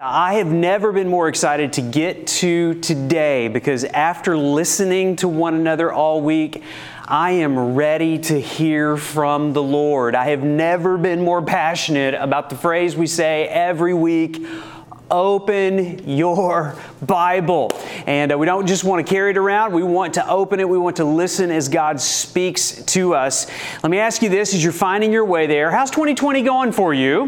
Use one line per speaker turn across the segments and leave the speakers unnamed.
I have never been more excited to get to today because after listening to one another all week, I am ready to hear from the Lord. I have never been more passionate about the phrase we say every week open your Bible. And uh, we don't just want to carry it around, we want to open it. We want to listen as God speaks to us. Let me ask you this as you're finding your way there how's 2020 going for you?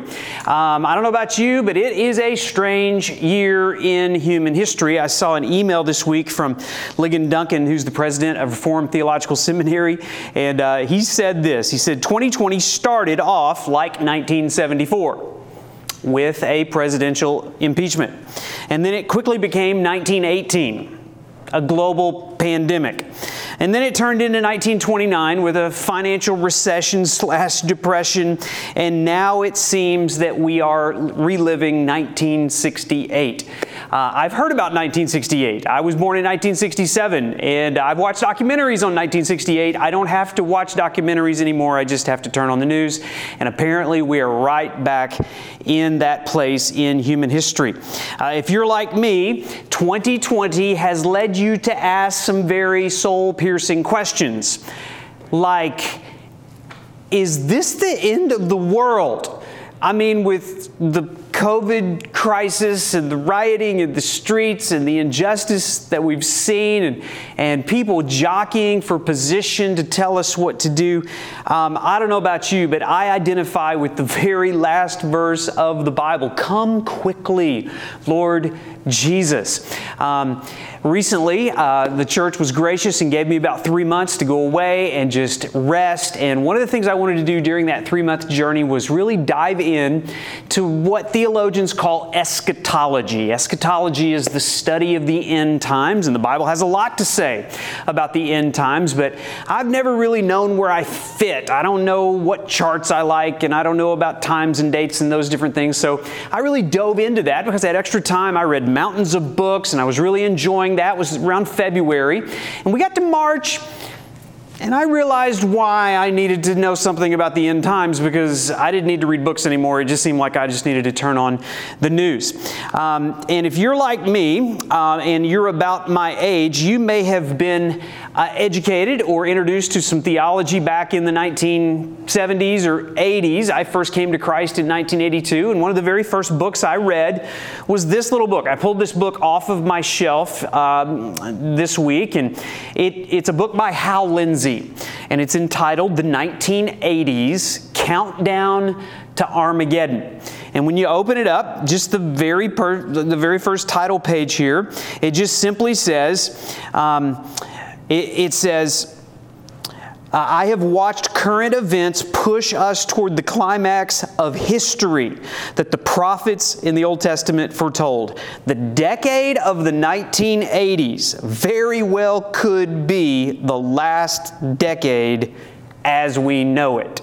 Um, I don't know about you, but it is a strange year in human history. I saw an email this week from Ligon Duncan, who's the president of Reformed Theological Seminary, and uh, he said this He said, 2020 started off like 1974 with a presidential impeachment. And then it quickly became 1918, a global pandemic. And then it turned into 1929 with a financial recession slash depression. And now it seems that we are reliving 1968. Uh, I've heard about 1968. I was born in 1967, and I've watched documentaries on 1968. I don't have to watch documentaries anymore. I just have to turn on the news. And apparently, we are right back in that place in human history. Uh, if you're like me, 2020 has led you to ask some very soul piercing questions like, is this the end of the world? I mean, with the COVID crisis and the rioting in the streets and the injustice that we've seen and, and people jockeying for position to tell us what to do. Um, I don't know about you, but I identify with the very last verse of the Bible Come quickly, Lord Jesus. Um, recently, uh, the church was gracious and gave me about three months to go away and just rest. And one of the things I wanted to do during that three month journey was really dive in to what theologians call eschatology. Eschatology is the study of the end times, and the Bible has a lot to say about the end times, but I've never really known where I fit. I don't know what charts I like, and I don't know about times and dates and those different things. So I really dove into that because I had extra time. I read mountains of books, and I was really enjoying that. Was around February. And we got to March, and I realized why I needed to know something about the end times because I didn't need to read books anymore. It just seemed like I just needed to turn on the news. Um, and if you're like me uh, and you're about my age, you may have been uh, educated or introduced to some theology back in the 1970s or 80s. I first came to Christ in 1982, and one of the very first books I read was this little book. I pulled this book off of my shelf um, this week, and it, it's a book by Hal Lindsey and it's entitled The 1980s Countdown to Armageddon. And when you open it up, just the very, per, the very first title page here, it just simply says, um, it, it says, I have watched current events push us toward the climax of history that the prophets in the Old Testament foretold. The decade of the 1980s very well could be the last decade as we know it.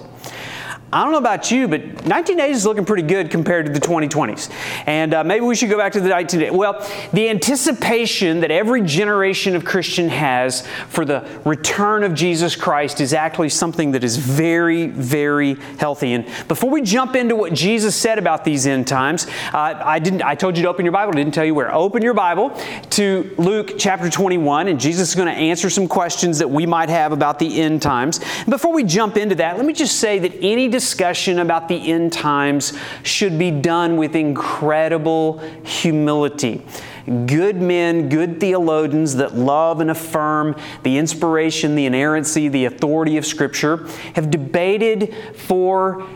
I don't know about you, but 1980s is looking pretty good compared to the 2020s. And uh, maybe we should go back to the 1980s. Well, the anticipation that every generation of Christian has for the return of Jesus Christ is actually something that is very, very healthy. And before we jump into what Jesus said about these end times, uh, I didn't. I told you to open your Bible. I didn't tell you where. Open your Bible to Luke chapter 21, and Jesus is going to answer some questions that we might have about the end times. And before we jump into that, let me just say that any discussion about the end times should be done with incredible humility. Good men, good theologians that love and affirm the inspiration, the inerrancy, the authority of Scripture have debated for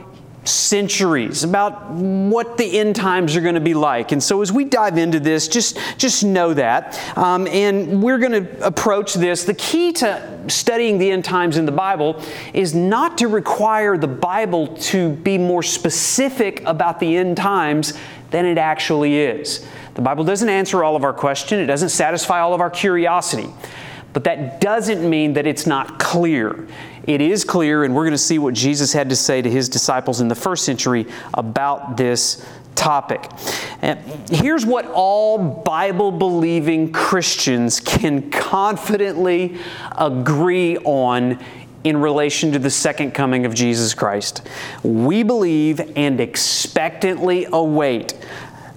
centuries about what the end times are going to be like. And so as we dive into this, just, just know that. Um, and we're going to approach this. The key to studying the end times in the Bible is not to require the Bible to be more specific about the end times than it actually is. The Bible doesn't answer all of our questions, it doesn't satisfy all of our curiosity. But that doesn't mean that it's not clear. It is clear, and we're going to see what Jesus had to say to his disciples in the first century about this topic. And here's what all Bible believing Christians can confidently agree on in relation to the second coming of Jesus Christ. We believe and expectantly await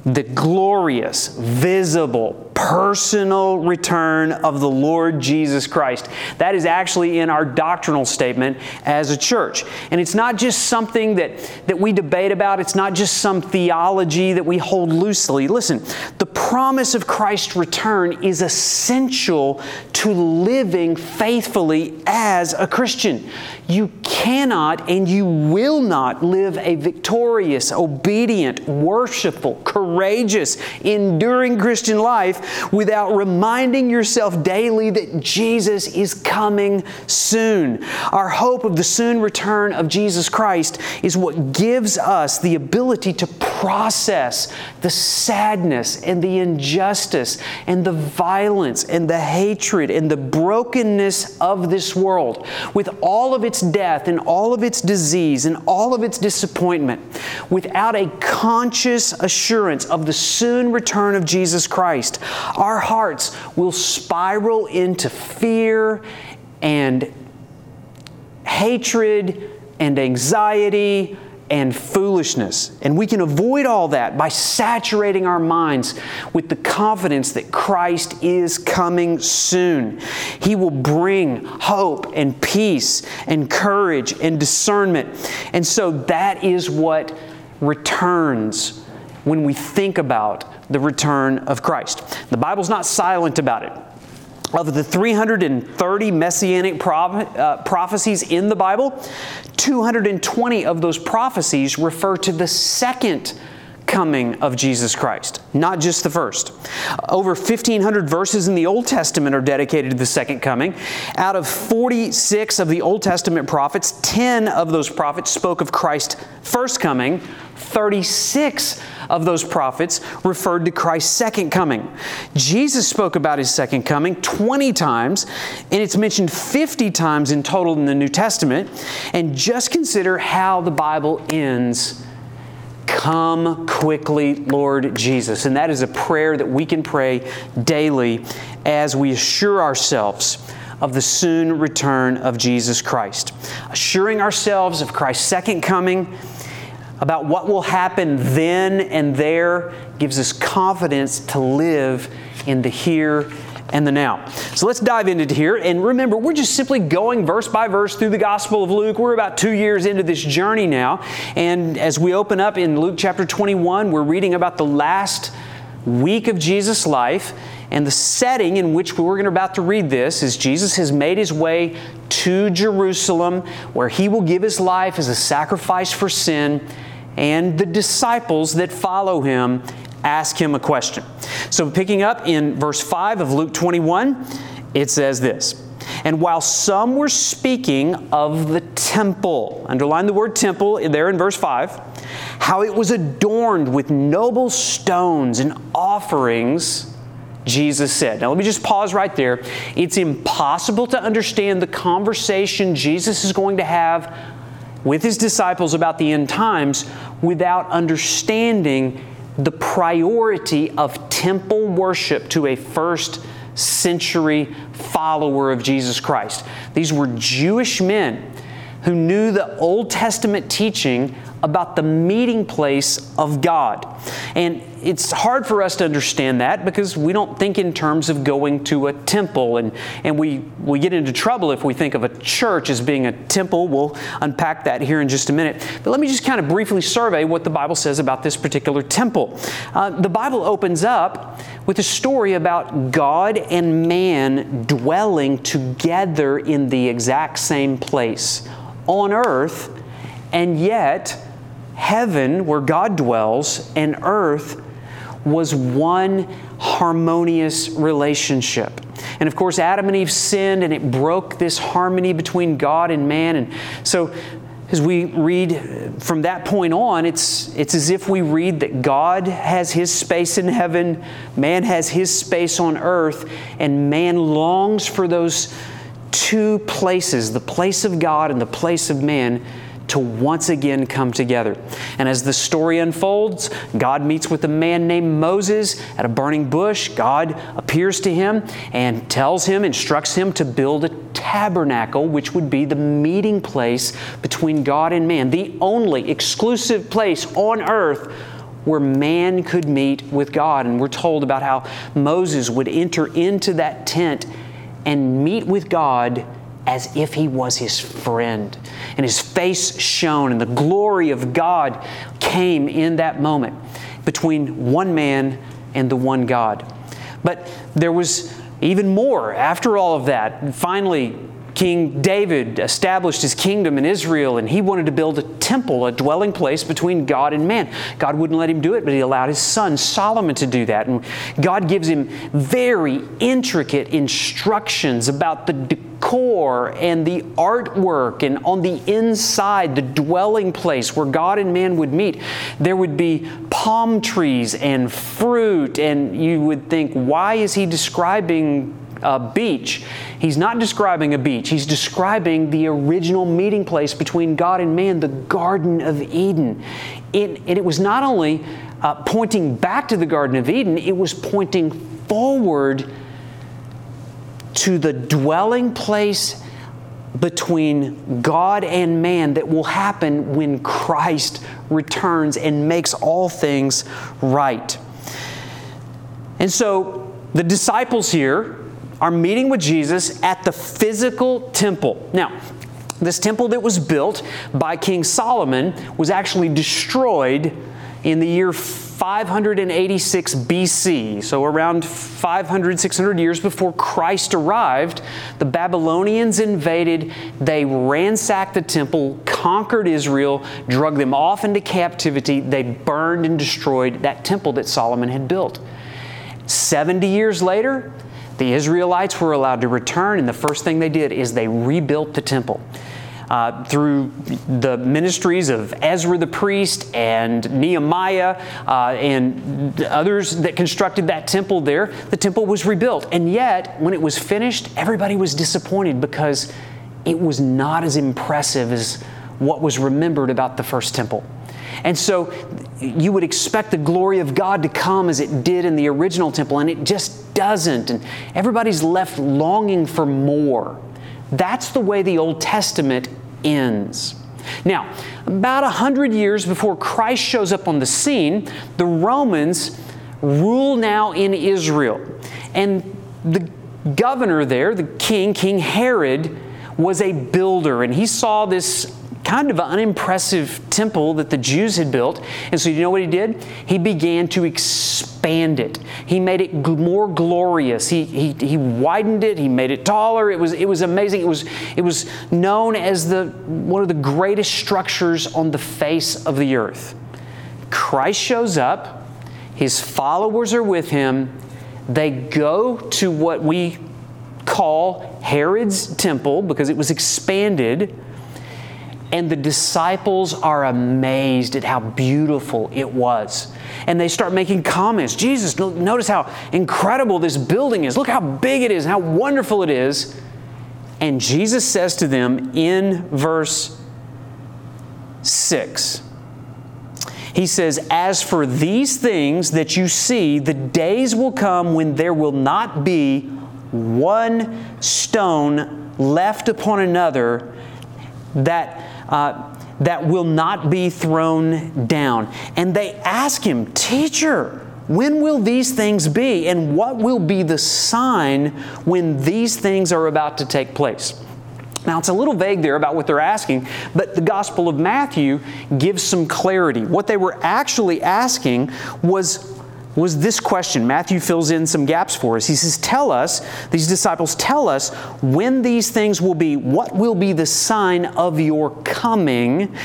the glorious, visible, personal return of the Lord Jesus Christ. That is actually in our doctrinal statement as a church. And it's not just something that, that we debate about, it's not just some theology that we hold loosely. Listen, the promise of Christ's return is essential to living faithfully as a Christian. You cannot and you will not live a victorious, obedient, worshipful, courageous, enduring Christian life without reminding yourself daily that Jesus is coming soon. Our hope of the soon return of Jesus Christ is what gives us the ability to process the sadness and the injustice and the violence and the hatred and the brokenness of this world with all of its death and all of its disease and all of its disappointment without a conscious assurance of the soon return of Jesus Christ, our hearts will spiral into fear and hatred and anxiety and foolishness. And we can avoid all that by saturating our minds with the confidence that Christ is coming soon. He will bring hope and peace and courage and discernment. And so that is what returns when we think about the return of Christ. The Bible's not silent about it. Of the 330 messianic uh, prophecies in the Bible, 220 of those prophecies refer to the second coming of Jesus Christ, not just the first. Over 1,500 verses in the Old Testament are dedicated to the second coming. Out of 46 of the Old Testament prophets, 10 of those prophets spoke of Christ's first coming, 36 of those prophets referred to Christ's second coming. Jesus spoke about his second coming 20 times, and it's mentioned 50 times in total in the New Testament. And just consider how the Bible ends. Come quickly, Lord Jesus. And that is a prayer that we can pray daily as we assure ourselves of the soon return of Jesus Christ. Assuring ourselves of Christ's second coming about what will happen then and there gives us confidence to live in the here and the now. So let's dive into here. And remember, we're just simply going verse by verse through the Gospel of Luke. We're about two years into this journey now. And as we open up in Luke chapter 21, we're reading about the last week of Jesus' life. And the setting in which we're about to read this is Jesus has made his way to Jerusalem, where he will give his life as a sacrifice for sin and the disciples that follow him ask him a question. So, picking up in verse 5 of Luke 21, it says this And while some were speaking of the temple, underline the word temple there in verse 5, how it was adorned with noble stones and offerings. Jesus said. Now, let me just pause right there. It's impossible to understand the conversation Jesus is going to have with his disciples about the end times without understanding the priority of temple worship to a first century follower of Jesus Christ. These were Jewish men who knew the Old Testament teaching about the meeting place of God. And it's hard for us to understand that because we don't think in terms of going to a temple. And, and we, we get into trouble if we think of a church as being a temple. We'll unpack that here in just a minute. But let me just kind of briefly survey what the Bible says about this particular temple. Uh, the Bible opens up with a story about God and man dwelling together in the exact same place on earth, and yet heaven, where God dwells, and earth was one harmonious relationship. And of course, Adam and Eve sinned, and it broke this harmony between God and man. And so, as we read from that point on, it's, it's as if we read that God has his space in heaven, man has his space on earth, and man longs for those two places the place of God and the place of man to once again come together. And as the story unfolds, God meets with a man named Moses at a burning bush. God appears to him and tells him, instructs him to build a tabernacle, which would be the meeting place between God and man, the only exclusive place on earth where man could meet with God. And we're told about how Moses would enter into that tent and meet with God as if he was his friend. And his face shone, and the glory of God came in that moment between one man and the one God. But there was even more after all of that. Finally, King David established his kingdom in Israel and he wanted to build a temple, a dwelling place between God and man. God wouldn't let him do it, but he allowed his son Solomon to do that. And God gives him very intricate instructions about the decor and the artwork and on the inside, the dwelling place where God and man would meet. There would be palm trees and fruit, and you would think, why is he describing a beach. He's not describing a beach, he's describing the original meeting place between God and man, the Garden of Eden. It, and it was not only uh, pointing back to the Garden of Eden, it was pointing forward to the dwelling place between God and man that will happen when Christ returns and makes all things right. And so the disciples here are meeting with Jesus at the physical temple. Now, this temple that was built by King Solomon was actually destroyed in the year 586 BC, so around 500, 600 years before Christ arrived, the Babylonians invaded. They ransacked the temple, conquered Israel, drug them off into captivity. They burned and destroyed that temple that Solomon had built. 70 years later, the Israelites were allowed to return, and the first thing they did is they rebuilt the temple. Uh, through the ministries of Ezra the priest and Nehemiah uh, and others that constructed that temple there, the temple was rebuilt. And yet, when it was finished, everybody was disappointed because it was not as impressive as what was remembered about the first temple. And so you would expect the glory of God to come as it did in the original temple, and it just doesn't. And everybody's left longing for more. That's the way the Old Testament ends. Now, about a hundred years before Christ shows up on the scene, the Romans rule now in Israel. And the governor there, the king, King Herod, was a builder, and he saw this kind of unimpressive temple that the Jews had built. And so, you know what he did? He began to expand it. He made it more glorious. He, he, he widened it. He made it taller. It was, it was amazing. It was, it was known as the, one of the greatest structures on the face of the earth. Christ shows up. His followers are with him. They go to what we call Herod's temple because it was expanded and the disciples are amazed at how beautiful it was. And they start making comments. Jesus, notice how incredible this building is. Look how big it is, how wonderful it is. And Jesus says to them in verse 6, He says, As for these things that you see, the days will come when there will not be one stone left upon another that uh, that will not be thrown down. And they ask him, Teacher, when will these things be? And what will be the sign when these things are about to take place? Now, it's a little vague there about what they're asking, but the Gospel of Matthew gives some clarity. What they were actually asking was was this question. Matthew fills in some gaps for us. He says, Tell us, these disciples tell us when these things will be, what will be the sign of your coming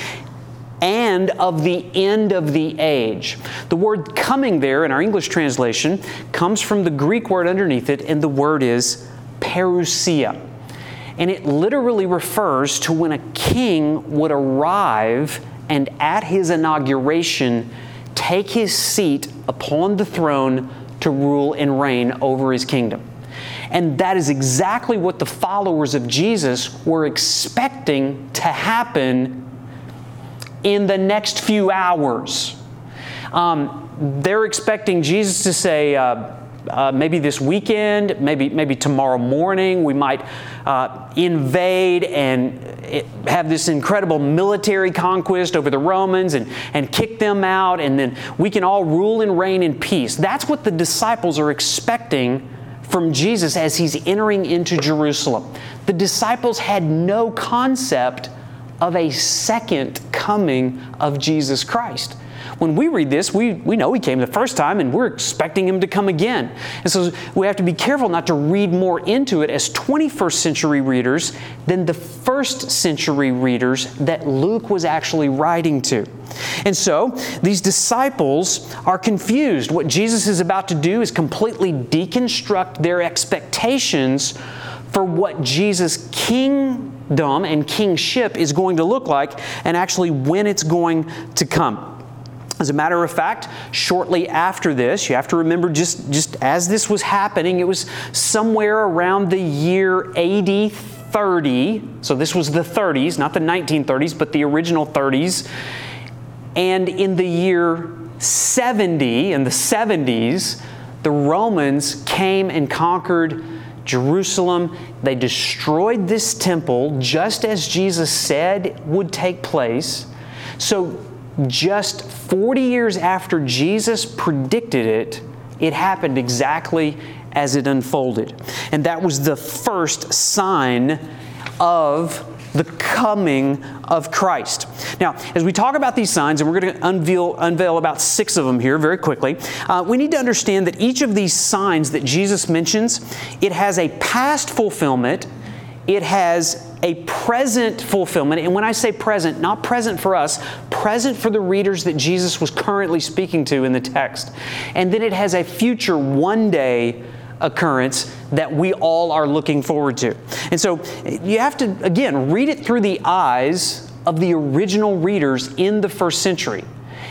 and of the end of the age. The word coming there in our English translation comes from the Greek word underneath it, and the word is parousia. And it literally refers to when a king would arrive and at his inauguration take his seat upon the throne to rule and reign over his kingdom. And that is exactly what the followers of Jesus were expecting to happen in the next few hours. Um, they're expecting Jesus to say, uh, uh, maybe this weekend, maybe maybe tomorrow morning, we might uh, invade and have this incredible military conquest over the Romans and, and kick them out, and then we can all rule and reign in peace. That's what the disciples are expecting from Jesus as he's entering into Jerusalem. The disciples had no concept of a second coming of Jesus Christ. When we read this, we, we know He came the first time and we're expecting Him to come again. And so we have to be careful not to read more into it as 21st century readers than the first century readers that Luke was actually writing to. And so these disciples are confused. What Jesus is about to do is completely deconstruct their expectations for what Jesus' kingdom and kingship is going to look like and actually when it's going to come. As a matter of fact, shortly after this, you have to remember just, just as this was happening, it was somewhere around the year AD 30. So this was the 30s, not the 1930s, but the original 30s. And in the year 70, in the 70s, the Romans came and conquered Jerusalem. They destroyed this temple just as Jesus said would take place. So just 40 years after Jesus predicted it, it happened exactly as it unfolded. And that was the first sign of the coming of Christ. Now, as we talk about these signs, and we're going to unveil, unveil about six of them here very quickly, uh, we need to understand that each of these signs that Jesus mentions, it has a past fulfillment, it has a present fulfillment. And when I say present, not present for us, present for the readers that Jesus was currently speaking to in the text. And then it has a future one day occurrence that we all are looking forward to. And so you have to, again, read it through the eyes of the original readers in the first century.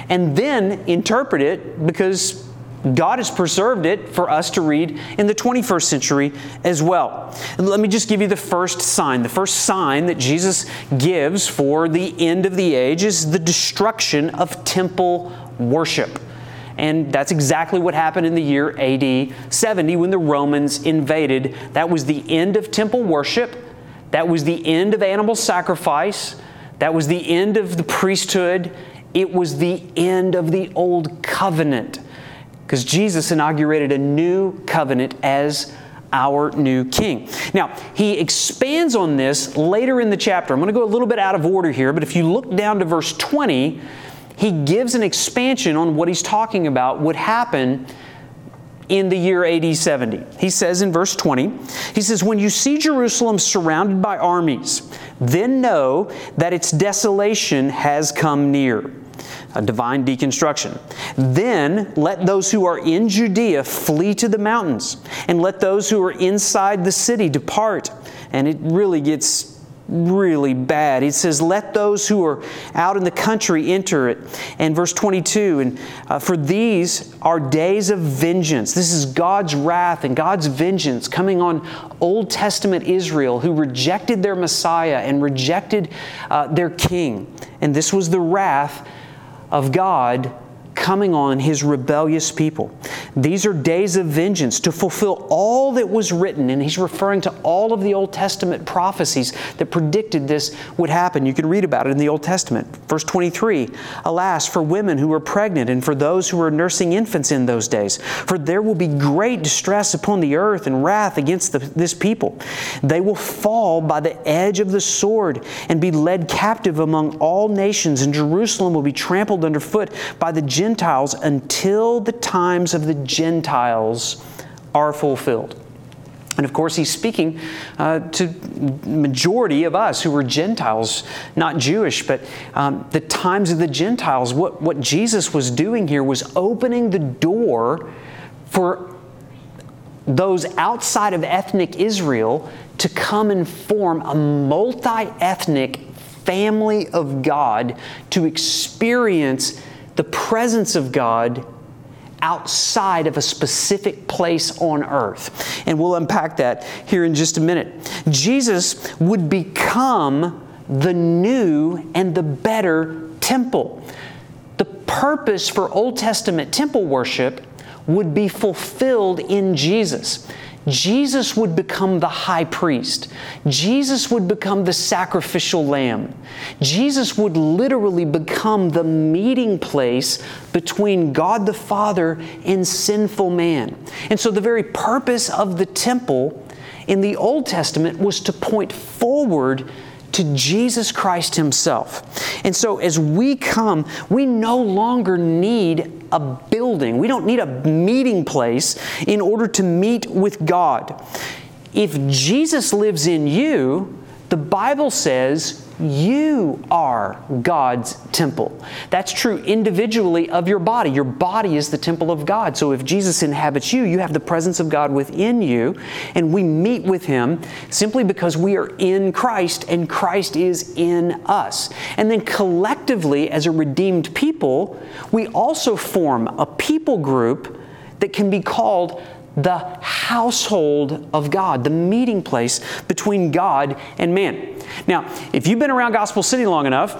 And then interpret it because God has preserved it for us to read in the 21st century as well. Let me just give you the first sign. The first sign that Jesus gives for the end of the age is the destruction of temple worship. And that's exactly what happened in the year AD 70 when the Romans invaded. That was the end of temple worship. That was the end of animal sacrifice. That was the end of the priesthood. It was the end of the old covenant because Jesus inaugurated a new covenant as our new king. Now, he expands on this later in the chapter. I'm going to go a little bit out of order here, but if you look down to verse 20, he gives an expansion on what he's talking about would happen in the year AD 70. He says in verse 20, he says, When you see Jerusalem surrounded by armies, then know that its desolation has come near a divine deconstruction. Then let those who are in Judea flee to the mountains, and let those who are inside the city depart. And it really gets really bad. He says, Let those who are out in the country enter it. And verse 22, and uh, for these are days of vengeance. This is God's wrath and God's vengeance coming on Old Testament Israel who rejected their Messiah and rejected uh, their king. And this was the wrath of God coming on his rebellious people. These are days of vengeance to fulfill all that was written. And he's referring to all of the Old Testament prophecies that predicted this would happen. You can read about it in the Old Testament. Verse 23 Alas, for women who were pregnant and for those who were nursing infants in those days, for there will be great distress upon the earth and wrath against the, this people. They will fall by the edge of the sword and be led captive among all nations, and Jerusalem will be trampled underfoot by the Gentiles Gentiles until the times of the Gentiles are fulfilled. And of course, he's speaking uh, to majority of us who were Gentiles, not Jewish, but um, the times of the Gentiles. What, what Jesus was doing here was opening the door for those outside of ethnic Israel to come and form a multi ethnic family of God to experience the presence of God outside of a specific place on earth. And we'll unpack that here in just a minute. Jesus would become the new and the better temple. The purpose for Old Testament temple worship would be fulfilled in Jesus. Jesus would become the high priest. Jesus would become the sacrificial lamb. Jesus would literally become the meeting place between God the Father and sinful man. And so, the very purpose of the temple in the Old Testament was to point forward to Jesus Christ Himself. And so, as we come, we no longer need a building, we don't need a meeting place in order to meet with God. If Jesus lives in you, the Bible says you are God's temple. That's true individually of your body. Your body is the temple of God. So if Jesus inhabits you, you have the presence of God within you, and we meet with Him simply because we are in Christ and Christ is in us. And then collectively, as a redeemed people, we also form a people group that can be called the household of God, the meeting place between God and man. Now, if you've been around Gospel City long enough,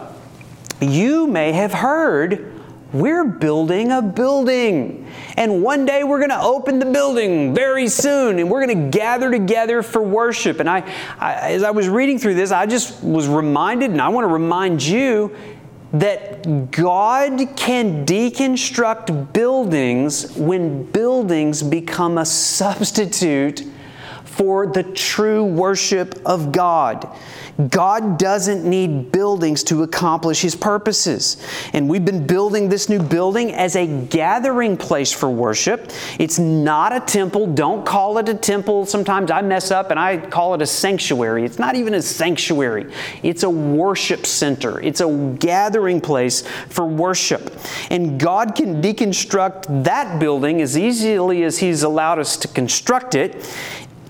you may have heard we're building a building. And one day we're going to open the building very soon and we're going to gather together for worship. And I, I, as I was reading through this, I just was reminded, and I want to remind you that God can deconstruct buildings when buildings become a substitute for the true worship of God. God doesn't need buildings to accomplish His purposes. And we've been building this new building as a gathering place for worship. It's not a temple. Don't call it a temple. Sometimes I mess up and I call it a sanctuary. It's not even a sanctuary, it's a worship center, it's a gathering place for worship. And God can deconstruct that building as easily as He's allowed us to construct it.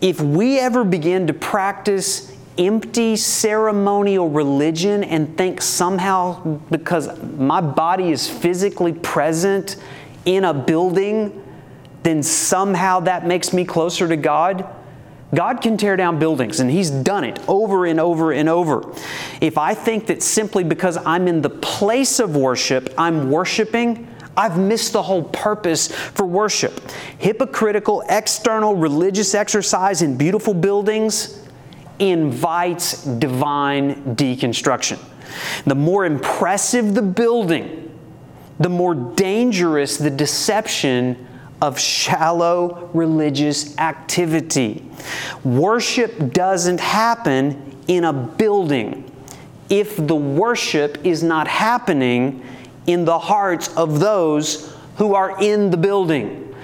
If we ever begin to practice empty ceremonial religion and think somehow because my body is physically present in a building, then somehow that makes me closer to God. God can tear down buildings, and He's done it over and over and over. If I think that simply because I'm in the place of worship, I'm worshiping, I've missed the whole purpose for worship. Hypocritical, external religious exercise in beautiful buildings invites divine deconstruction. The more impressive the building, the more dangerous the deception of shallow religious activity. Worship doesn't happen in a building if the worship is not happening in the hearts of those who are in the building.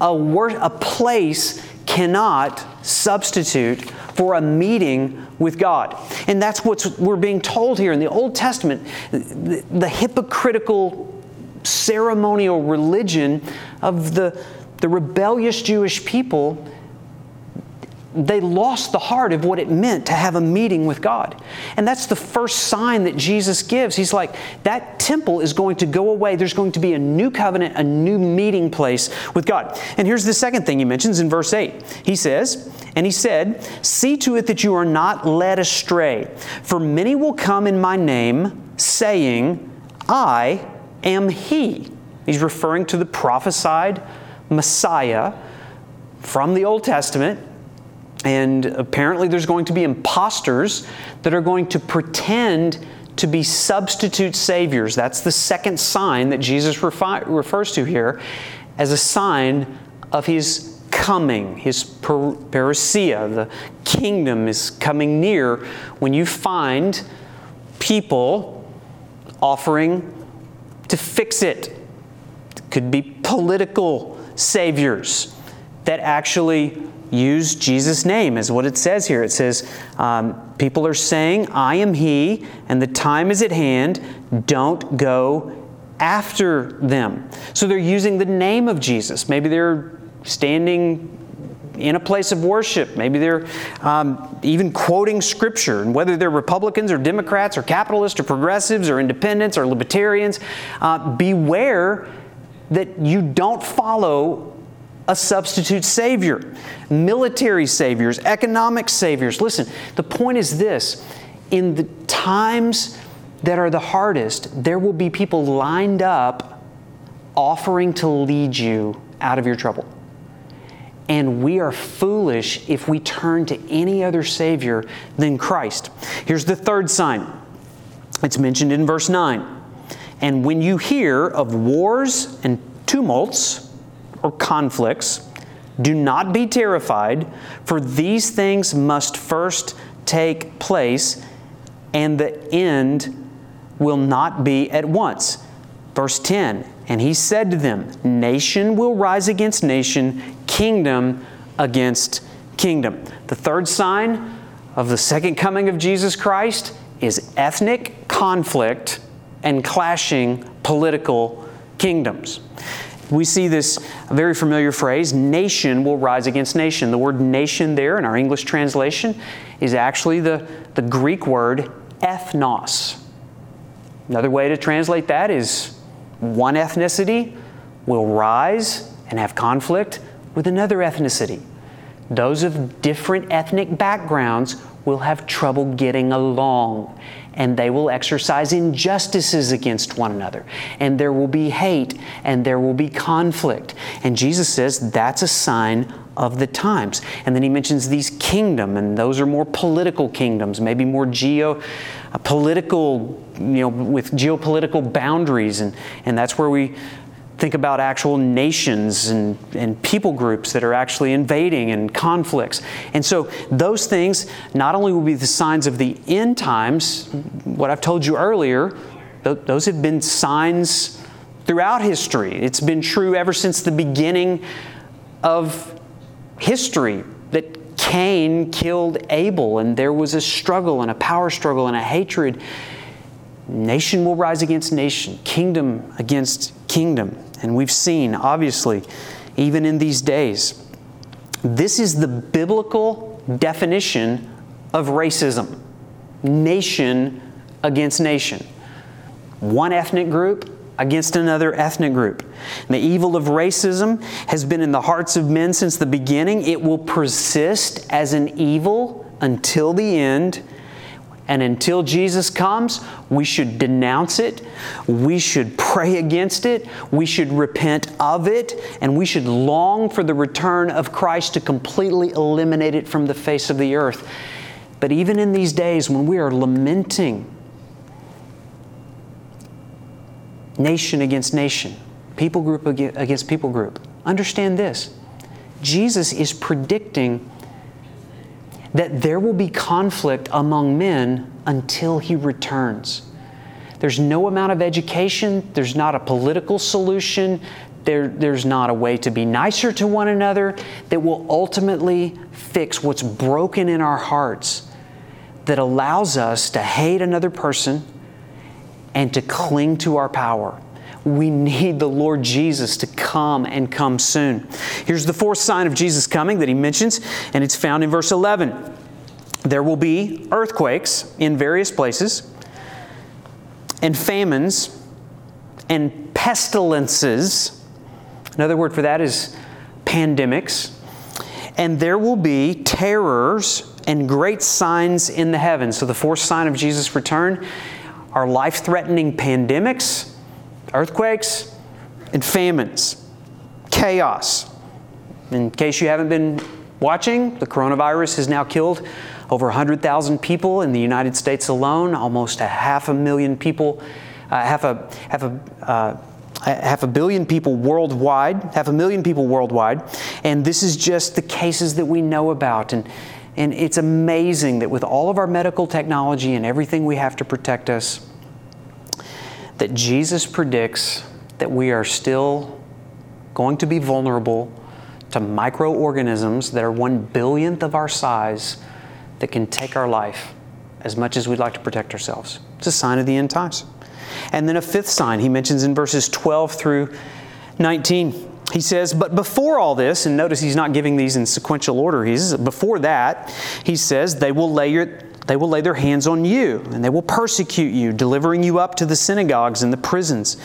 A, wor- a place cannot substitute for a meeting with God. And that's what we're being told here in the Old Testament. The, the hypocritical ceremonial religion of the, the rebellious Jewish people they lost the heart of what it meant to have a meeting with God. And that's the first sign that Jesus gives. He's like, that temple is going to go away. There's going to be a new covenant, a new meeting place with God. And here's the second thing he mentions in verse 8. He says, And he said, See to it that you are not led astray, for many will come in my name, saying, I am he. He's referring to the prophesied Messiah from the Old Testament and apparently, there's going to be imposters that are going to pretend to be substitute saviors. That's the second sign that Jesus refi- refers to here as a sign of his coming, his per- parousia. The kingdom is coming near when you find people offering to fix it. it could be political saviors that actually use Jesus' name, is what it says here. It says, um, People are saying, I am He, and the time is at hand. Don't go after them. So they're using the name of Jesus. Maybe they're standing in a place of worship. Maybe they're um, even quoting Scripture. And whether they're Republicans or Democrats or capitalists or progressives or independents or libertarians, uh, beware that you don't follow a substitute savior, military saviors, economic saviors. Listen, the point is this in the times that are the hardest, there will be people lined up offering to lead you out of your trouble. and we are foolish if we turn to any other Savior than Christ. Here's the third sign it's mentioned in verse 9. And when you hear of wars and tumults or conflicts, do not be terrified, for these things must first take place, and the end will not be at once. Verse 10 And he said to them, Nation will rise against nation, kingdom against kingdom. The third sign of the second coming of Jesus Christ is ethnic conflict and clashing political kingdoms. We see this very familiar phrase nation will rise against nation. The word nation there in our English translation is actually the, the Greek word ethnos. Another way to translate that is one ethnicity will rise and have conflict with another ethnicity. Those of different ethnic backgrounds will have trouble getting along and they will exercise injustices against one another. And there will be hate and there will be conflict. And Jesus says that's a sign of the times. And then he mentions these kingdom, and those are more political kingdoms, maybe more geo uh, political, you know, with geopolitical boundaries. And, and that's where we think about actual nations and, and people groups that are actually invading and conflicts. And so those things not only will be the signs of the end times, what I've told you earlier, those have been signs throughout history. It's been true ever since the beginning of history that Cain killed Abel and there was a struggle and a power struggle and a hatred. Nation will rise against nation, kingdom against kingdom. And we've seen, obviously, even in these days, this is the biblical definition of racism nation against nation. One ethnic group against another ethnic group. And the evil of racism has been in the hearts of men since the beginning. It will persist as an evil until the end and until Jesus comes, we should denounce it, we should pray against it, we should repent of it, and we should long for the return of Christ to completely eliminate it from the face of the earth. But even in these days when we are lamenting nation against nation, people group against people group, understand this. Jesus is predicting that there will be conflict among men until he returns. There's no amount of education, there's not a political solution, there, there's not a way to be nicer to one another that will ultimately fix what's broken in our hearts that allows us to hate another person and to cling to our power. We need the Lord Jesus to come and come soon. Here's the fourth sign of Jesus coming that he mentions, and it's found in verse 11. There will be earthquakes in various places, and famines, and pestilences. Another word for that is pandemics. And there will be terrors and great signs in the heavens. So, the fourth sign of Jesus' return are life threatening pandemics earthquakes, and famines, chaos. In case you haven't been watching, the coronavirus has now killed over 100,000 people in the United States alone, almost a half a million people, uh, half a half a uh, half a billion people worldwide, half a million people worldwide, and this is just the cases that we know about. And, and it's amazing that with all of our medical technology and everything we have to protect us, that Jesus predicts that we are still going to be vulnerable to microorganisms that are one billionth of our size that can take our life as much as we'd like to protect ourselves. It's a sign of the end times. And then a fifth sign he mentions in verses 12 through 19. He says, But before all this, and notice he's not giving these in sequential order, he's before that, he says, they will lay your they will lay their hands on you, and they will persecute you, delivering you up to the synagogues and the prisons.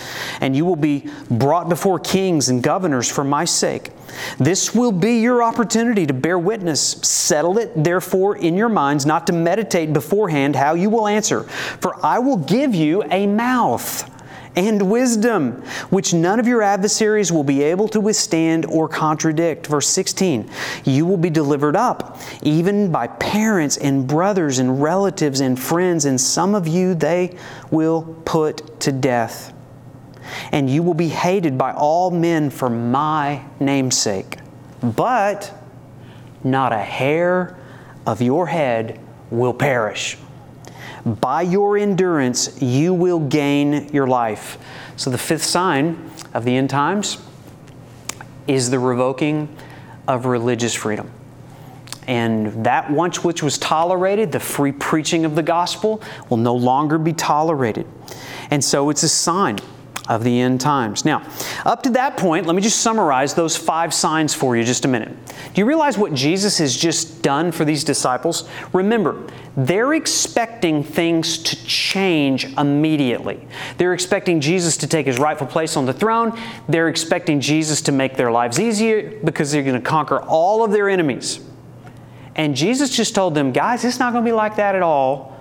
And you will be brought before kings and governors for my sake. This will be your opportunity to bear witness. Settle it, therefore, in your minds, not to meditate beforehand how you will answer. For I will give you a mouth and wisdom, which none of your adversaries will be able to withstand or contradict. Verse 16 You will be delivered up, even by parents and brothers and relatives and friends, and some of you they will put to death. And you will be hated by all men for my namesake. But not a hair of your head will perish. By your endurance, you will gain your life. So, the fifth sign of the end times is the revoking of religious freedom. And that once which was tolerated, the free preaching of the gospel, will no longer be tolerated. And so it's a sign of the end times. Now, up to that point, let me just summarize those five signs for you just a minute. Do you realize what Jesus has just done for these disciples? Remember, they're expecting things to change immediately. They're expecting Jesus to take his rightful place on the throne. They're expecting Jesus to make their lives easier because they're going to conquer all of their enemies. And Jesus just told them, guys, it's not going to be like that at all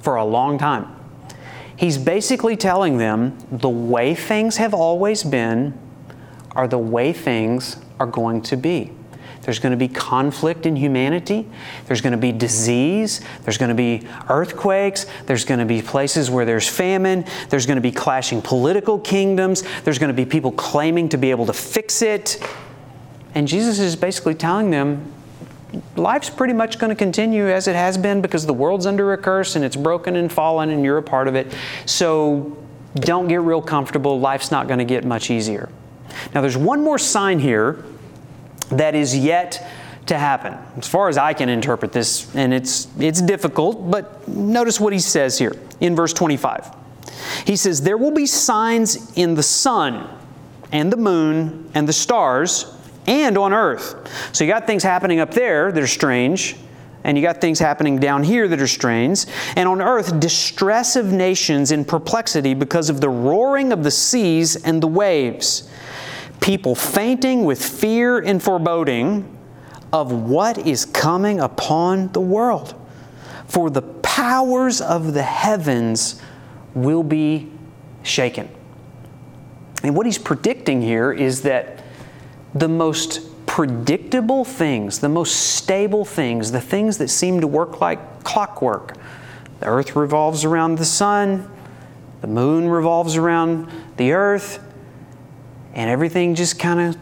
for a long time. He's basically telling them the way things have always been are the way things are going to be. There's going to be conflict in humanity. There's going to be disease. There's going to be earthquakes. There's going to be places where there's famine. There's going to be clashing political kingdoms. There's going to be people claiming to be able to fix it. And Jesus is basically telling them life's pretty much going to continue as it has been because the world's under a curse and it's broken and fallen and you're a part of it. So don't get real comfortable. Life's not going to get much easier. Now, there's one more sign here that is yet to happen, as far as I can interpret this, and it's, it's difficult, but notice what he says here in verse 25. He says, There will be signs in the sun and the moon and the stars and on earth. So you got things happening up there that are strange, and you got things happening down here that are strange. And on earth, distress of nations in perplexity because of the roaring of the seas and the waves. People fainting with fear and foreboding of what is coming upon the world. For the powers of the heavens will be shaken. And what he's predicting here is that the most predictable things, the most stable things, the things that seem to work like clockwork. The earth revolves around the sun, the moon revolves around the earth, and everything just kind of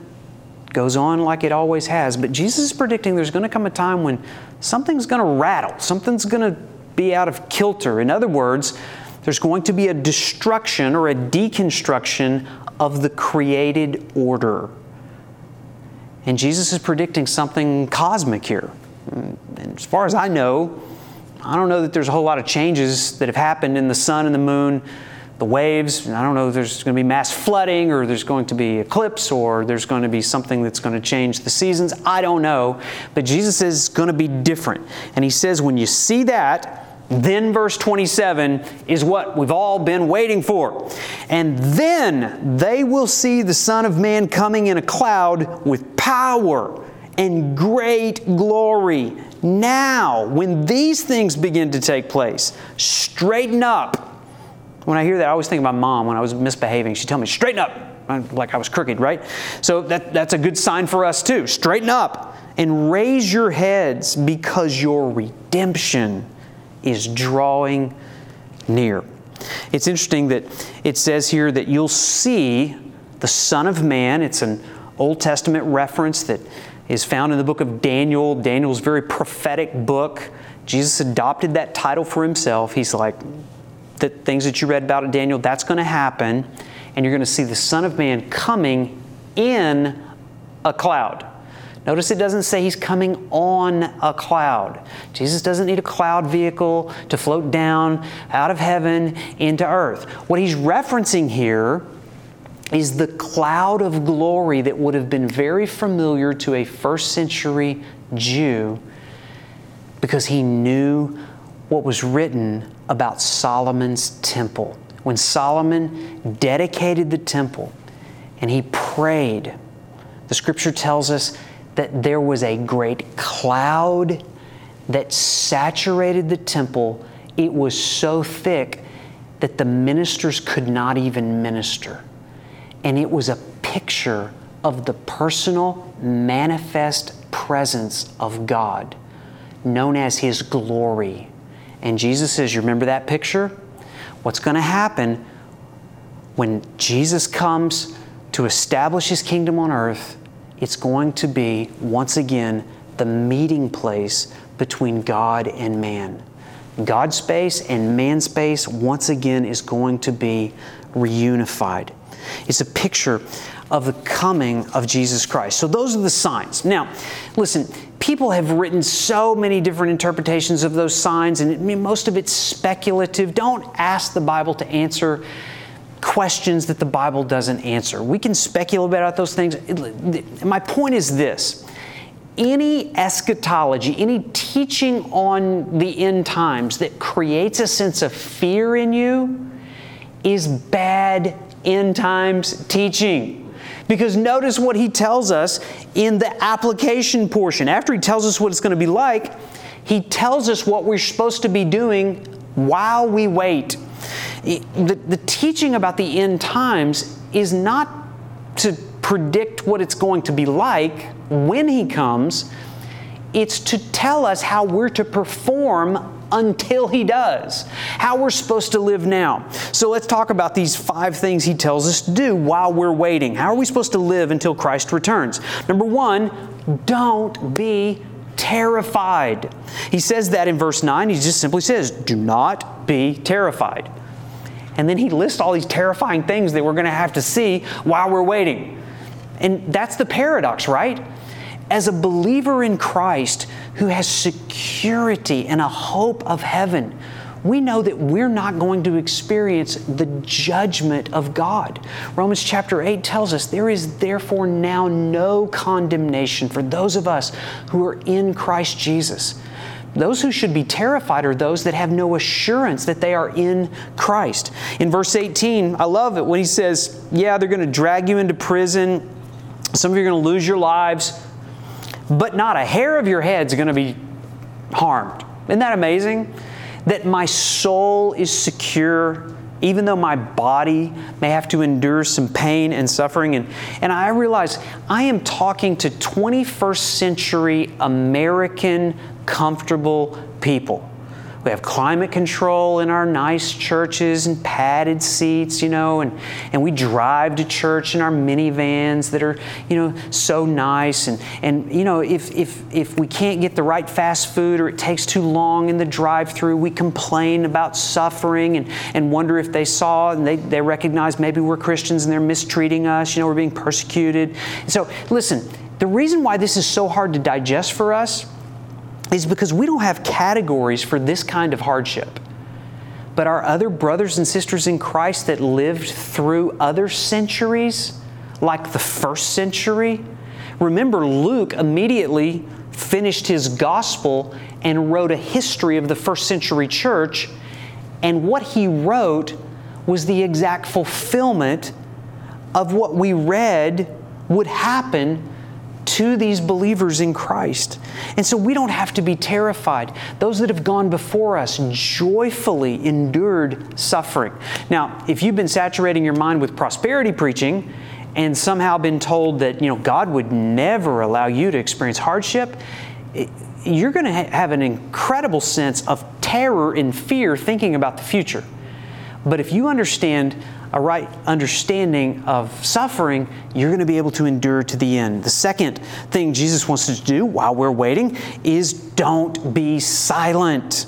goes on like it always has. But Jesus is predicting there's going to come a time when something's going to rattle, something's going to be out of kilter. In other words, there's going to be a destruction or a deconstruction of the created order. And Jesus is predicting something cosmic here. And as far as I know, I don't know that there's a whole lot of changes that have happened in the sun and the moon, the waves. I don't know if there's going to be mass flooding or there's going to be eclipse or there's going to be something that's going to change the seasons. I don't know. But Jesus is going to be different. And he says, when you see that, then, verse 27 is what we've all been waiting for. And then they will see the Son of Man coming in a cloud with power and great glory. Now, when these things begin to take place, straighten up. When I hear that, I always think of my mom when I was misbehaving. She'd tell me, straighten up, like I was crooked, right? So that, that's a good sign for us too. Straighten up and raise your heads because your redemption is drawing near. It's interesting that it says here that you'll see the Son of Man. It's an Old Testament reference that is found in the book of Daniel. Daniel's very prophetic book. Jesus adopted that title for himself. He's like, the things that you read about in Daniel, that's going to happen. And you're going to see the Son of Man coming in a cloud. Notice it doesn't say he's coming on a cloud. Jesus doesn't need a cloud vehicle to float down out of heaven into earth. What he's referencing here is the cloud of glory that would have been very familiar to a first century Jew because he knew what was written about Solomon's temple. When Solomon dedicated the temple and he prayed, the scripture tells us that there was a great cloud that saturated the temple. It was so thick that the ministers could not even minister. And it was a picture of the personal, manifest presence of God, known as His glory. And Jesus says, You remember that picture? What's going to happen when Jesus comes to establish His kingdom on earth? It's going to be, once again, the meeting place between God and man. God space and man space, once again, is going to be reunified. It's a picture of the coming of Jesus Christ. So, those are the signs. Now, listen, people have written so many different interpretations of those signs, and it, most of it's speculative. Don't ask the Bible to answer questions that the Bible doesn't answer. We can speculate about those things. My point is this any eschatology, any teaching on the end times that creates a sense of fear in you is bad end times teaching. Because notice what he tells us in the application portion. After he tells us what it's going to be like, he tells us what we're supposed to be doing while we wait. The, the teaching about the end times is not to predict what it's going to be like when he comes, it's to tell us how we're to perform until he does, how we're supposed to live now. So let's talk about these five things he tells us to do while we're waiting. How are we supposed to live until Christ returns? Number one, don't be terrified. He says that in verse 9. He just simply says, Do not be terrified. And then he lists all these terrifying things that we're going to have to see while we're waiting. And that's the paradox, right? As a believer in Christ, who has security and a hope of heaven, we know that we're not going to experience the judgment of God. Romans chapter 8 tells us there is therefore now no condemnation for those of us who are in Christ Jesus. Those who should be terrified are those that have no assurance that they are in Christ. In verse 18, I love it when he says, Yeah, they're going to drag you into prison. Some of you are going to lose your lives but not a hair of your head is going to be harmed. Isn't that amazing? That my soul is secure even though my body may have to endure some pain and suffering. And, and I realize I am talking to 21st century American comfortable people. We have climate control in our nice churches and padded seats, you know, and, and we drive to church in our minivans that are, you know, so nice. And, and you know, if, if, if we can't get the right fast food or it takes too long in the drive through, we complain about suffering and, and wonder if they saw and they, they recognize maybe we're Christians and they're mistreating us, you know, we're being persecuted. So, listen, the reason why this is so hard to digest for us is because we don't have categories for this kind of hardship. But our other brothers and sisters in Christ that lived through other centuries, like the first century, remember Luke immediately finished his gospel and wrote a history of the first century church. And what he wrote was the exact fulfillment of what we read would happen to these believers in Christ. And so we don't have to be terrified. Those that have gone before us joyfully endured suffering. Now, if you've been saturating your mind with prosperity preaching, and somehow been told that you know God would never allow you to experience hardship, you're going to have an incredible sense of terror and fear thinking about the future. But if you understand a right understanding of suffering, you're going to be able to endure to the end. The second thing Jesus wants us to do while we're waiting is don't be silent.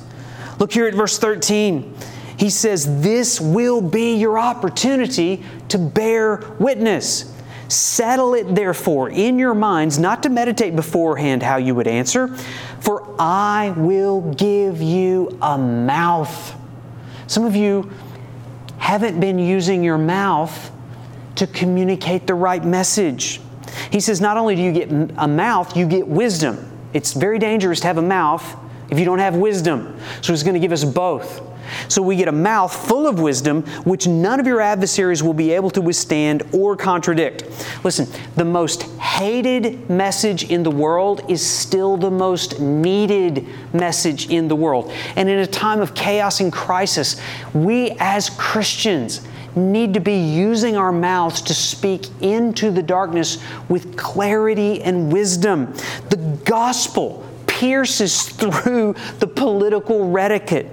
Look here at verse 13. He says, This will be your opportunity to bear witness. Settle it, therefore, in your minds, not to meditate beforehand how you would answer, for I will give you a mouth. Some of you haven't been using your mouth to communicate the right message. He says, not only do you get a mouth, you get wisdom. It's very dangerous to have a mouth if you don't have wisdom. So he's going to give us both. So we get a mouth full of wisdom, which none of your adversaries will be able to withstand or contradict. Listen, the most hated message in the world is still the most needed message in the world. And in a time of chaos and crisis, we as Christians, need to be using our mouths to speak into the darkness with clarity and wisdom. The gospel pierces through the political rhetoric.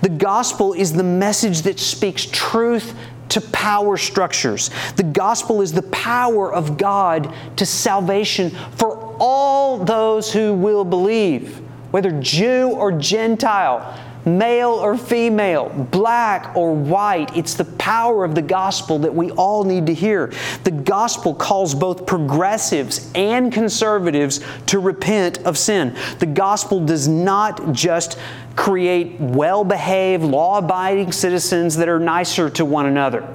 The gospel is the message that speaks truth to power structures. The gospel is the power of God to salvation for all those who will believe, whether Jew or Gentile male or female, black or white. It's the power of the gospel that we all need to hear. The gospel calls both progressives and conservatives to repent of sin. The gospel does not just create well behaved, law abiding citizens that are nicer to one another.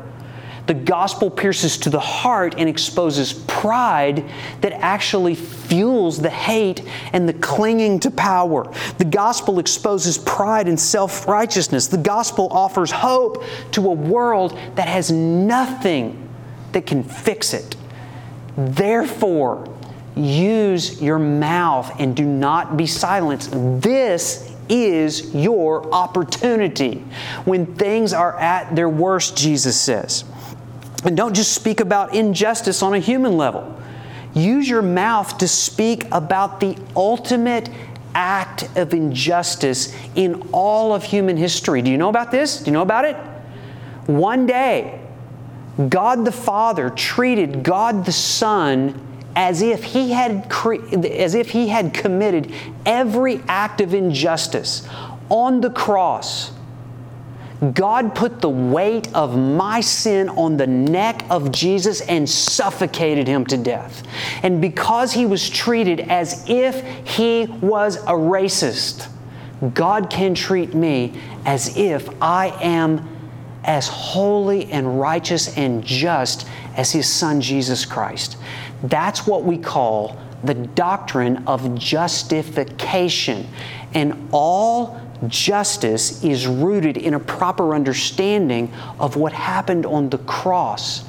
The gospel pierces to the heart and exposes pride that actually fuels the hate and the clinging to power. The gospel exposes pride and self righteousness. The gospel offers hope to a world that has nothing that can fix it. Therefore, use your mouth and do not be silenced. This is your opportunity. When things are at their worst, Jesus says. And don't just speak about injustice on a human level. Use your mouth to speak about the ultimate act of injustice in all of human history. Do you know about this? Do you know about it? One day, God the Father treated God the Son as if he had as if he had committed every act of injustice on the cross God put the weight of my sin on the neck of Jesus and suffocated him to death. And because he was treated as if he was a racist, God can treat me as if I am as holy and righteous and just as his son Jesus Christ. That's what we call the doctrine of justification. And all justice is rooted in a proper understanding of what happened on the cross.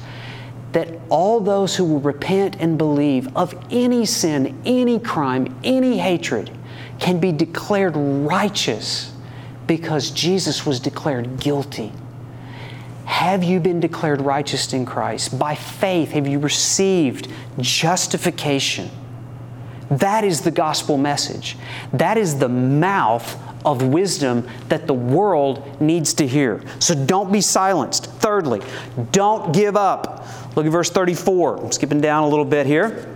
That all those who will repent and believe of any sin, any crime, any hatred can be declared righteous because Jesus was declared guilty. Have you been declared righteous in Christ? By faith, have you received justification? That is the gospel message. That is the mouth of wisdom that the world needs to hear. So don't be silenced. Thirdly, don't give up. Look at verse 34. I'm skipping down a little bit here.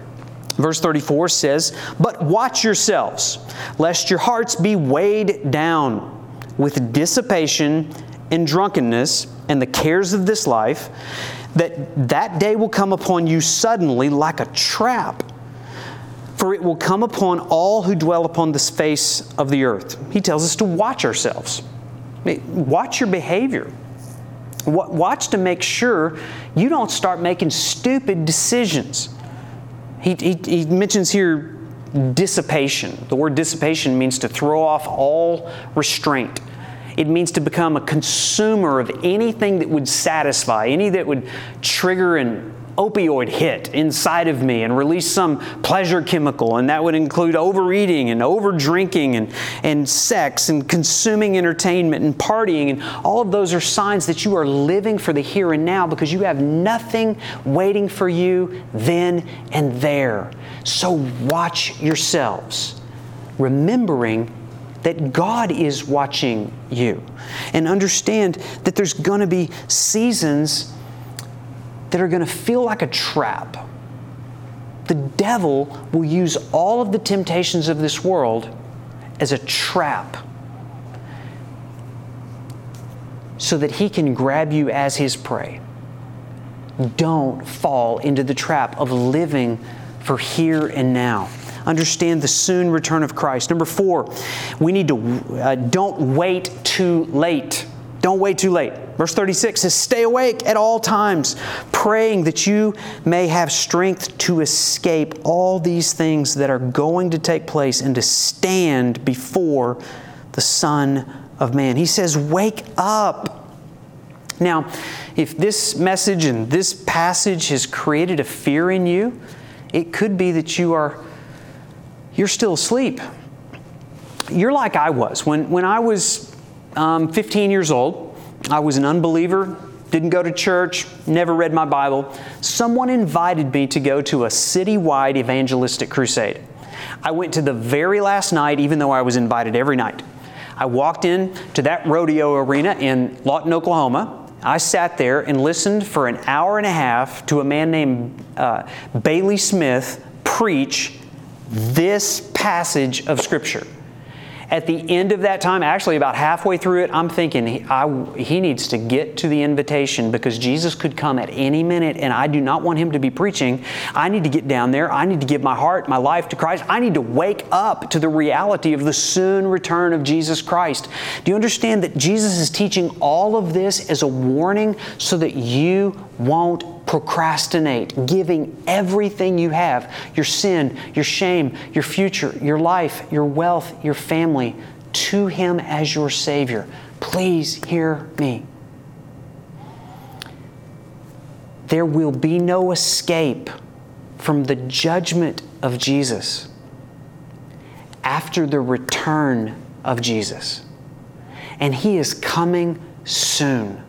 Verse 34 says, But watch yourselves, lest your hearts be weighed down with dissipation and drunkenness and the cares of this life, that that day will come upon you suddenly like a trap for it will come upon all who dwell upon the face of the earth. He tells us to watch ourselves. Watch your behavior. Watch to make sure you don't start making stupid decisions. He, he, he mentions here dissipation. The word dissipation means to throw off all restraint. It means to become a consumer of anything that would satisfy, any that would trigger an opioid hit inside of me and release some pleasure chemical, and that would include overeating and over drinking and, and sex and consuming entertainment and partying. And all of those are signs that you are living for the here and now because you have nothing waiting for you then and there. So watch yourselves, remembering that God is watching you. And understand that there's going to be seasons that are going to feel like a trap. The devil will use all of the temptations of this world as a trap so that he can grab you as his prey. Don't fall into the trap of living for here and now. Understand the soon return of Christ. Number four, we need to uh, don't wait too late. Don't wait too late. Verse 36 says, Stay awake at all times, praying that you may have strength to escape all these things that are going to take place and to stand before the Son of man. He says, Wake up. Now, if this message and this passage has created a fear in you, it could be that you are you're still asleep. You're like I was. When, when I was um, 15 years old, I was an unbeliever, didn't go to church, never read my Bible. Someone invited me to go to a citywide evangelistic crusade. I went to the very last night, even though I was invited every night. I walked in to that rodeo arena in Lawton, Oklahoma. I sat there and listened for an hour and a half to a man named uh, Bailey Smith preach this passage of Scripture. At the end of that time, actually about halfway through it, I'm thinking he, I, he needs to get to the invitation because Jesus could come at any minute and I do not want him to be preaching. I need to get down there. I need to give my heart, my life to Christ. I need to wake up to the reality of the soon return of Jesus Christ. Do you understand that Jesus is teaching all of this as a warning so that you won't procrastinate, giving everything you have your sin, your shame, your future, your life, your wealth, your family to Him as your Savior. Please hear me. There will be no escape from the judgment of Jesus after the return of Jesus. And He is coming soon.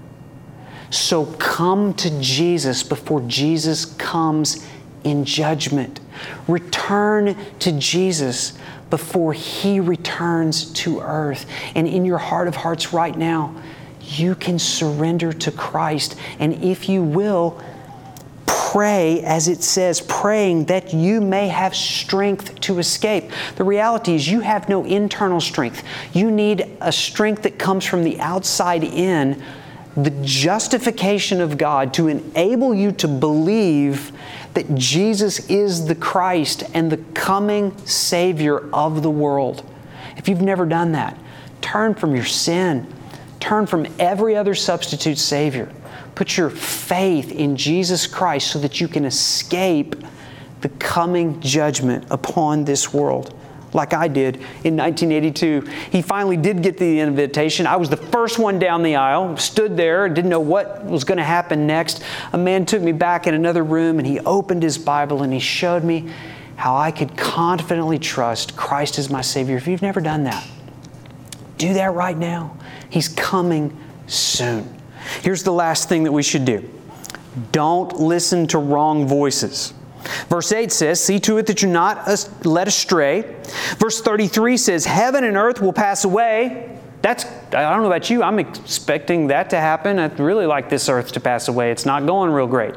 So come to Jesus before Jesus comes in judgment. Return to Jesus before He returns to earth. And in your heart of hearts right now, you can surrender to Christ. And if you will, pray as it says, praying that you may have strength to escape. The reality is, you have no internal strength. You need a strength that comes from the outside in the justification of God to enable you to believe that Jesus is the Christ and the coming Savior of the world. If you've never done that, turn from your sin, turn from every other substitute Savior. Put your faith in Jesus Christ so that you can escape the coming judgment upon this world like I did in 1982. He finally did get the invitation. I was the first one down the aisle, stood there, didn't know what was going to happen next. A man took me back in another room and he opened his Bible and he showed me how I could confidently trust Christ as my Savior. If you've never done that, do that right now. He's coming soon. Here's the last thing that we should do don't listen to wrong voices. Verse 8 says, See to it that you're not led astray. Verse 33 says, Heaven and earth will pass away. That's, I don't know about you, I'm expecting that to happen. I'd really like this earth to pass away. It's not going real great.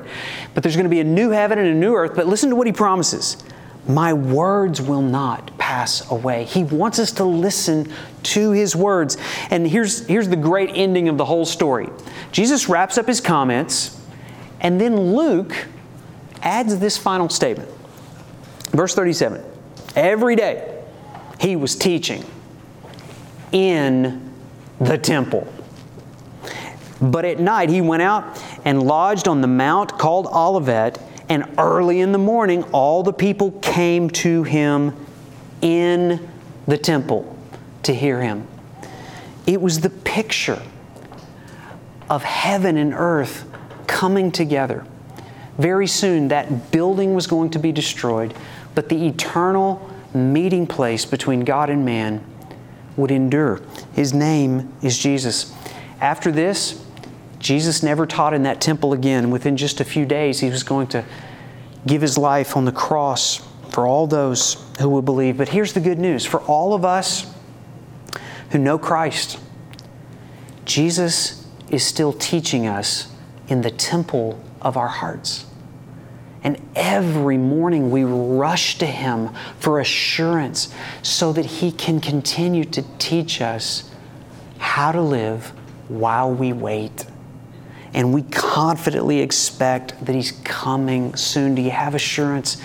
But there's going to be a new heaven and a new earth. But listen to what he promises My words will not pass away. He wants us to listen to his words. And here's, here's the great ending of the whole story Jesus wraps up his comments, and then Luke adds this final statement. Verse 37 Every day he was teaching in the temple. But at night he went out and lodged on the mount called Olivet, and early in the morning all the people came to him in the temple to hear him. It was the picture of heaven and earth coming together. Very soon, that building was going to be destroyed, but the eternal meeting place between God and man would endure. His name is Jesus. After this, Jesus never taught in that temple again. Within just a few days, he was going to give his life on the cross for all those who would believe. But here's the good news for all of us who know Christ, Jesus is still teaching us in the temple of our hearts. And every morning we rush to Him for assurance so that He can continue to teach us how to live while we wait. And we confidently expect that He's coming soon. Do you have assurance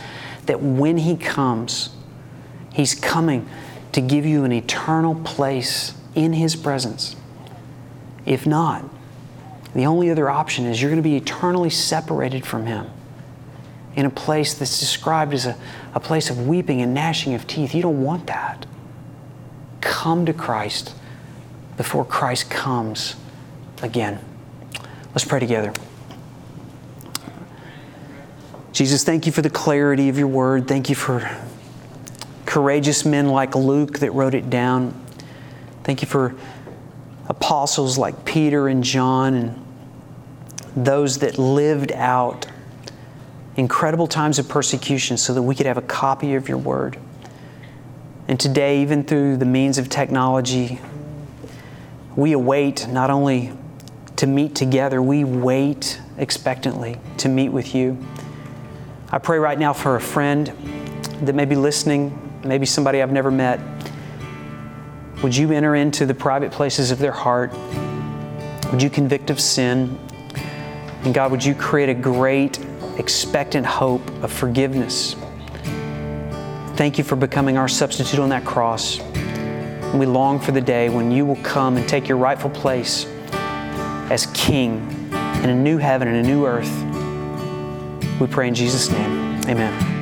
that when He comes, He's coming to give you an eternal place in His presence? If not, the only other option is you're going to be eternally separated from Him in a place that's described as a, a place of weeping and gnashing of teeth. You don't want that. Come to Christ. before Christ comes again. Let's pray together. Jesus, thank you for the clarity of your word. Thank you for courageous men like Luke that wrote it down. Thank you for apostles like Peter and John and those that lived out incredible times of persecution so that we could have a copy of your word. And today, even through the means of technology, we await not only to meet together, we wait expectantly to meet with you. I pray right now for a friend that may be listening, maybe somebody I've never met. Would you enter into the private places of their heart? Would you convict of sin? And God, would you create a great, expectant hope of forgiveness? Thank you for becoming our substitute on that cross. And we long for the day when you will come and take your rightful place as King in a new heaven and a new earth. We pray in Jesus' name. Amen.